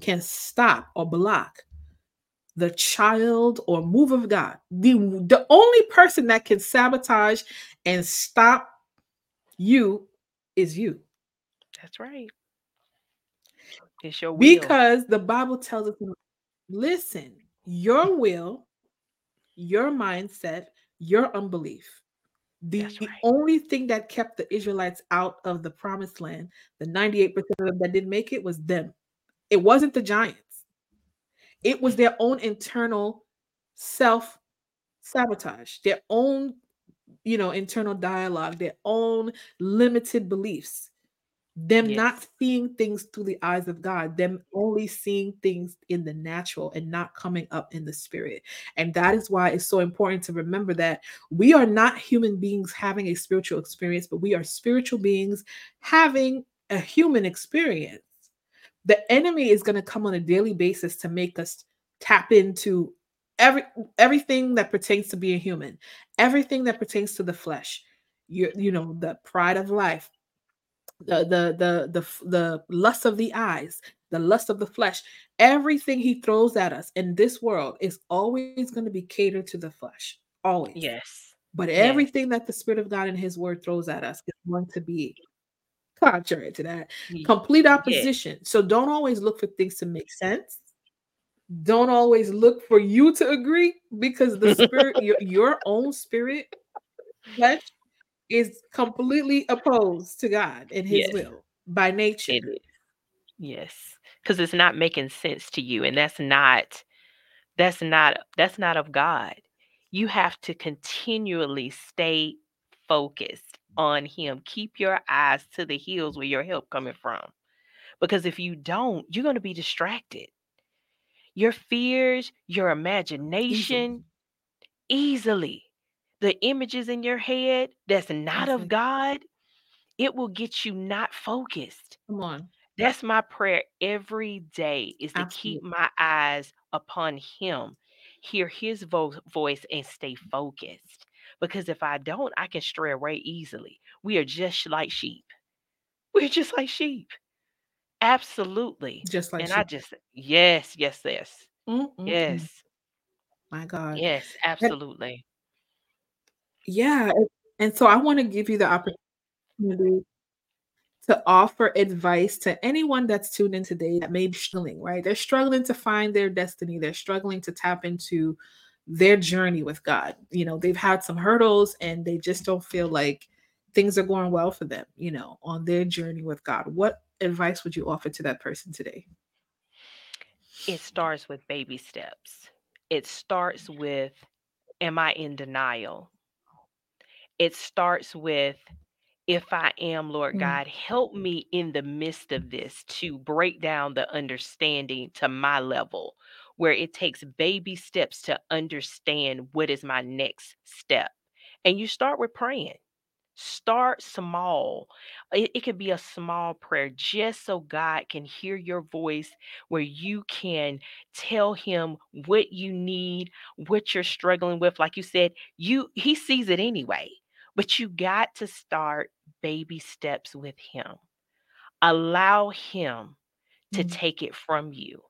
can stop or block the child or move of God. The, the only person that can sabotage and stop you is you. That's right. It's your will. Because the Bible tells us listen, your will, your mindset, your unbelief. The, That's the only thing that kept the Israelites out of the promised land, the 98% of them that didn't make it, was them. It wasn't the giants. It was their own internal self sabotage, their own, you know, internal dialogue, their own limited beliefs, them not seeing things through the eyes of God, them only seeing things in the natural and not coming up in the spirit. And that is why it's so important to remember that we are not human beings having a spiritual experience, but we are spiritual beings having a human experience the enemy is going to come on a daily basis to make us tap into every everything that pertains to being human everything that pertains to the flesh you, you know the pride of life the the the the the lust of the eyes the lust of the flesh everything he throws at us in this world is always going to be catered to the flesh always Yes. but Yes. everything that the spirit of god and his word throws at us is going to be contrary to that complete opposition. So don't always look for things to make sense. Don't always look for you to agree because the spirit, your, your own spirit, flesh, is completely opposed to God and His Yes. will by nature. Yes. Because it's not making sense to you. And that's not that's not that's not of God. You have to continually stay focused on him. Keep your eyes to the hills where your help coming from. Because if you don't, you're going to be distracted. Your fears, your imagination, easily. The images in your head that's not of God, it will get you not focused. Come on. That's my prayer every day is to keep my eyes upon him, hear his vo- voice and stay focused. Because if I don't, I can stray away easily. We are just like sheep. We're just like sheep. Absolutely. Just like And she. I just yes, yes, yes. Mm, mm, mm. Yes. My God. Yes, absolutely. yeah. and- And so I want to give you the opportunity to offer advice to anyone that's tuned in today that may be struggling, right? They're struggling to find their destiny. They're struggling to tap into their journey with God. You know, they've had some hurdles and they just don't feel like things are going well for them, you know, on their journey with God. What advice would you offer to that person today? It starts with baby steps. It starts with am I in denial? It starts with if I am, Lord Mm. God, help me in the midst of this to break down the understanding to my level, where it takes baby steps to understand what is my next step. And you start with praying. Start small. It, it could be a small prayer just so God can hear your voice, where you can tell him what you need, what you're struggling with. Like you said, you he sees it anyway. But you got to start baby steps with him. Allow him to Mm. take it from you.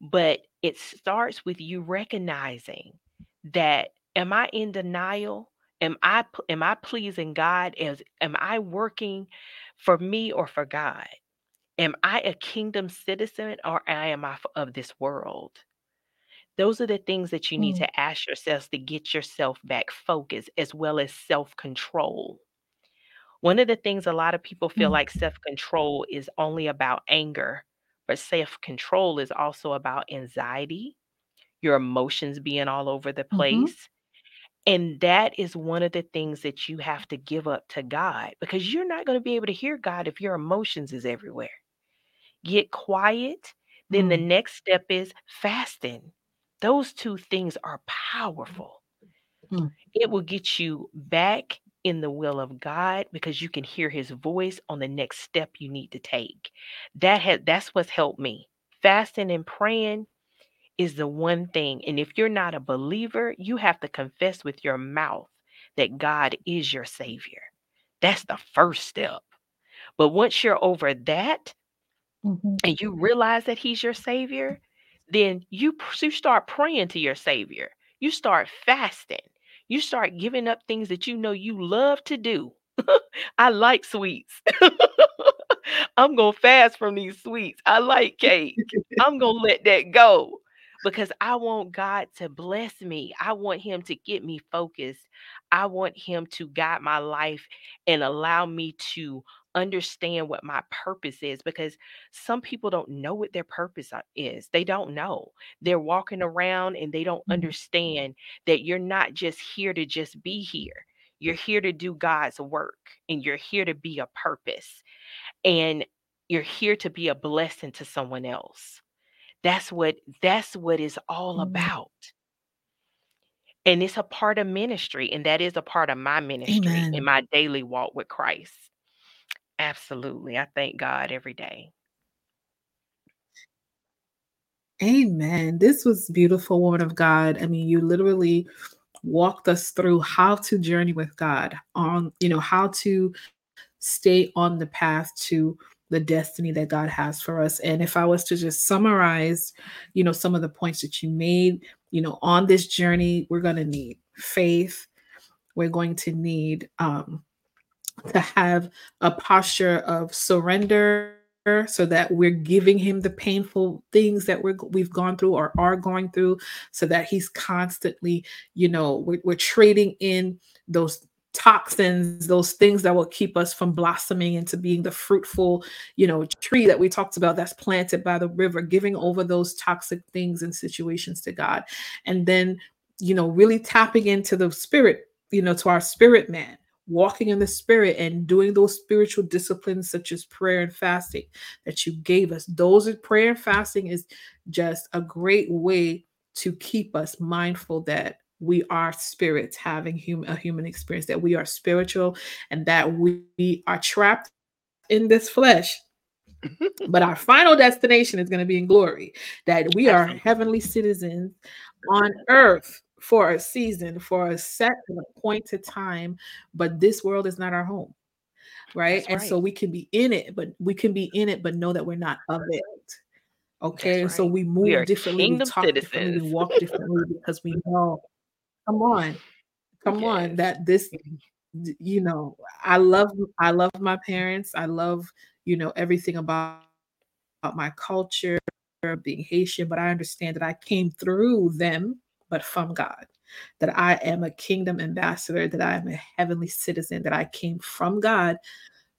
But it starts with you recognizing that am I in denial? Am I am I pleasing God? As am I working for me or for God? Am I a kingdom citizen or am I of this world? Those are the things that you need Mm. to ask yourselves to get yourself back focused as well as self-control. One of the things a lot of people feel Mm. like self-control is only about anger, but self-control is also about anxiety, your emotions being all over the Mhm. place. And that is one of the things that you have to give up to God because you're not going to be able to hear God if your emotions is everywhere. Get quiet. Then the Mm. next step is fasting. Those two things are powerful. Mm. It will get you back in the will of God because you can hear his voice on the next step you need to take. That has that's what's helped me. Fasting and praying is the one thing. And if you're not a believer, you have to confess with your mouth that God is your savior. That's the first step. But once you're over that Mhm. and you realize that he's your savior, then you, you start praying to your Savior. You start fasting. You start giving up things that you know you love to do. I like sweets. I'm going to fast from these sweets. I like cake. I'm going to let that go because I want God to bless me. I want Him to get me focused. I want Him to guide my life and allow me to understand what my purpose is because some people don't know what their purpose uh, is. They don't know. They're walking mm. around and they don't Mhm. understand that you're not just here to just be here. You're here to do God's work and you're here to be a purpose and you're here to be a blessing to someone else. That's what that's what it's all mm-hmm. about. And it's a part of ministry, and that is a part of my ministry in my daily walk with Christ. Absolutely. I thank God every day. Amen. This was beautiful, woman of God. I mean, you literally walked us through how to journey with God on, you know, how to stay on the path to the destiny that God has for us. And if I was to just summarize, you know, some of the points that you made, you know, on this journey, we're going to need faith. We're going to need um, to have a posture of surrender so that we're giving him the painful things that we're we've gone through or are going through so that he's constantly you know we're, we're trading in those toxins those things that will keep us from blossoming into being the fruitful you know tree that we talked about that's planted by the river giving over those toxic things and situations to god. And then you know really tapping into the spirit you know to our spirit man walking in the spirit and doing those spiritual disciplines such as prayer and fasting that you gave us. Those are prayer and fasting is just a great way to keep us mindful that we are spirits having human, a human experience, that we are spiritual and that we are trapped in this flesh. but our final destination is going to be in glory, that we are heavenly citizens on earth for a season, for a set and appointed time, but this world is not our home. Right. And so we can be in it, but we can be in it, but know that we're not of it. Okay. And so we We move are differently, we talk differently, we walk differently because we know, come on, come on, that this, you know, I love I love my parents. I love, you know, everything about, about my culture, being Haitian, but I understand that I came through them, but from God. That I am a kingdom ambassador, that I am a heavenly citizen, that I came from God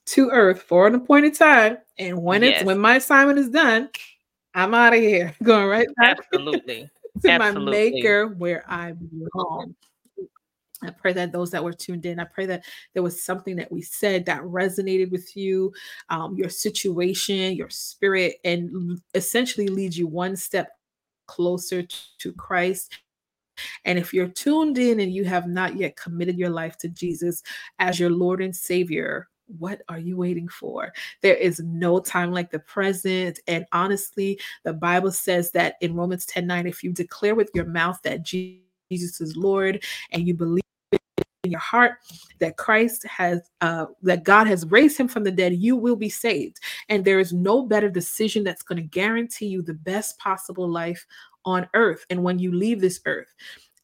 to earth for an appointed time. And when it's when my assignment is done, I'm out of here. Going right back Absolutely. to my maker where I belong. I pray that those that were tuned in, I pray that there was something that we said that resonated with you, um, your situation, your spirit, and essentially leads you one step closer to Christ. And if you're tuned in and you have not yet committed your life to Jesus as your Lord and Savior, what are you waiting for? There is no time like the present. And honestly, the Bible says that in Romans 10 9, if you declare with your mouth that Jesus is Lord and you believe in your heart that Christ has, uh, that God has raised him from the dead, you will be saved. And there is no better decision that's going to guarantee you the best possible life on earth. And when you leave this earth,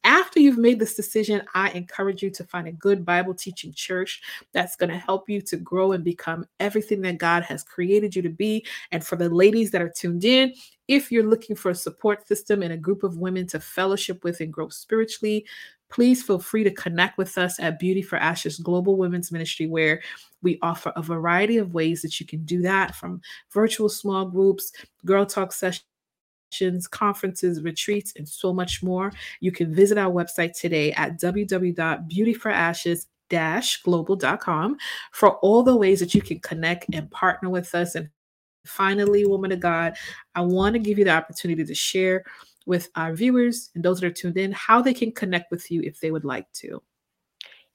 after you've made this decision, I encourage you to find a good Bible teaching church that's going to help you to grow and become everything that God has created you to be. And for the ladies that are tuned in, if you're looking for a support system and a group of women to fellowship with and grow spiritually, please feel free to connect with us at Beauty for Ashes Global Women's Ministry, where we offer a variety of ways that you can do that from virtual small groups, girl talk sessions conferences, retreats, and so much more. You can visit our website today at www.beautyforashes global.com for all the ways that you can connect and partner with us. And finally, woman of God, I want to give you the opportunity to share with our viewers and those that are tuned in how they can connect with you if they would like to.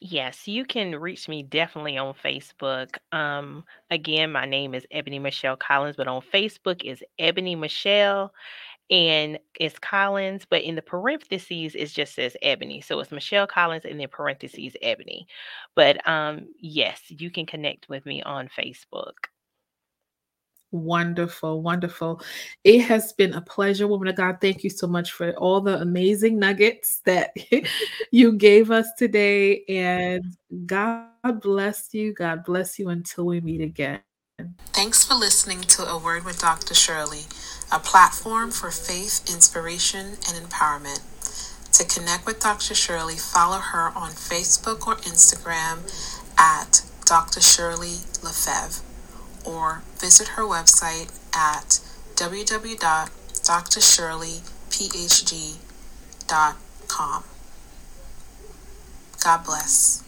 Yes, you can reach me definitely on Facebook. Um, again, my name is Ebony Michelle Collins, but on Facebook is Ebony Michelle and it's Collins, but in the parentheses it just says Ebony. So it's Michelle Collins and then parentheses Ebony. But um yes, you can connect with me on Facebook. Wonderful, wonderful. It has been a pleasure, woman of God. Thank you so much for all the amazing nuggets that you gave us today. And God bless you. God bless you until we meet again. Thanks for listening to A Word with Dr. Sherley, a platform for faith, inspiration, and empowerment. To connect with Dr. Sherley, follow her on Facebook or Instagram at Dr. Sherley Lefevre or visit her website at www.drsherleyphd.com. God bless.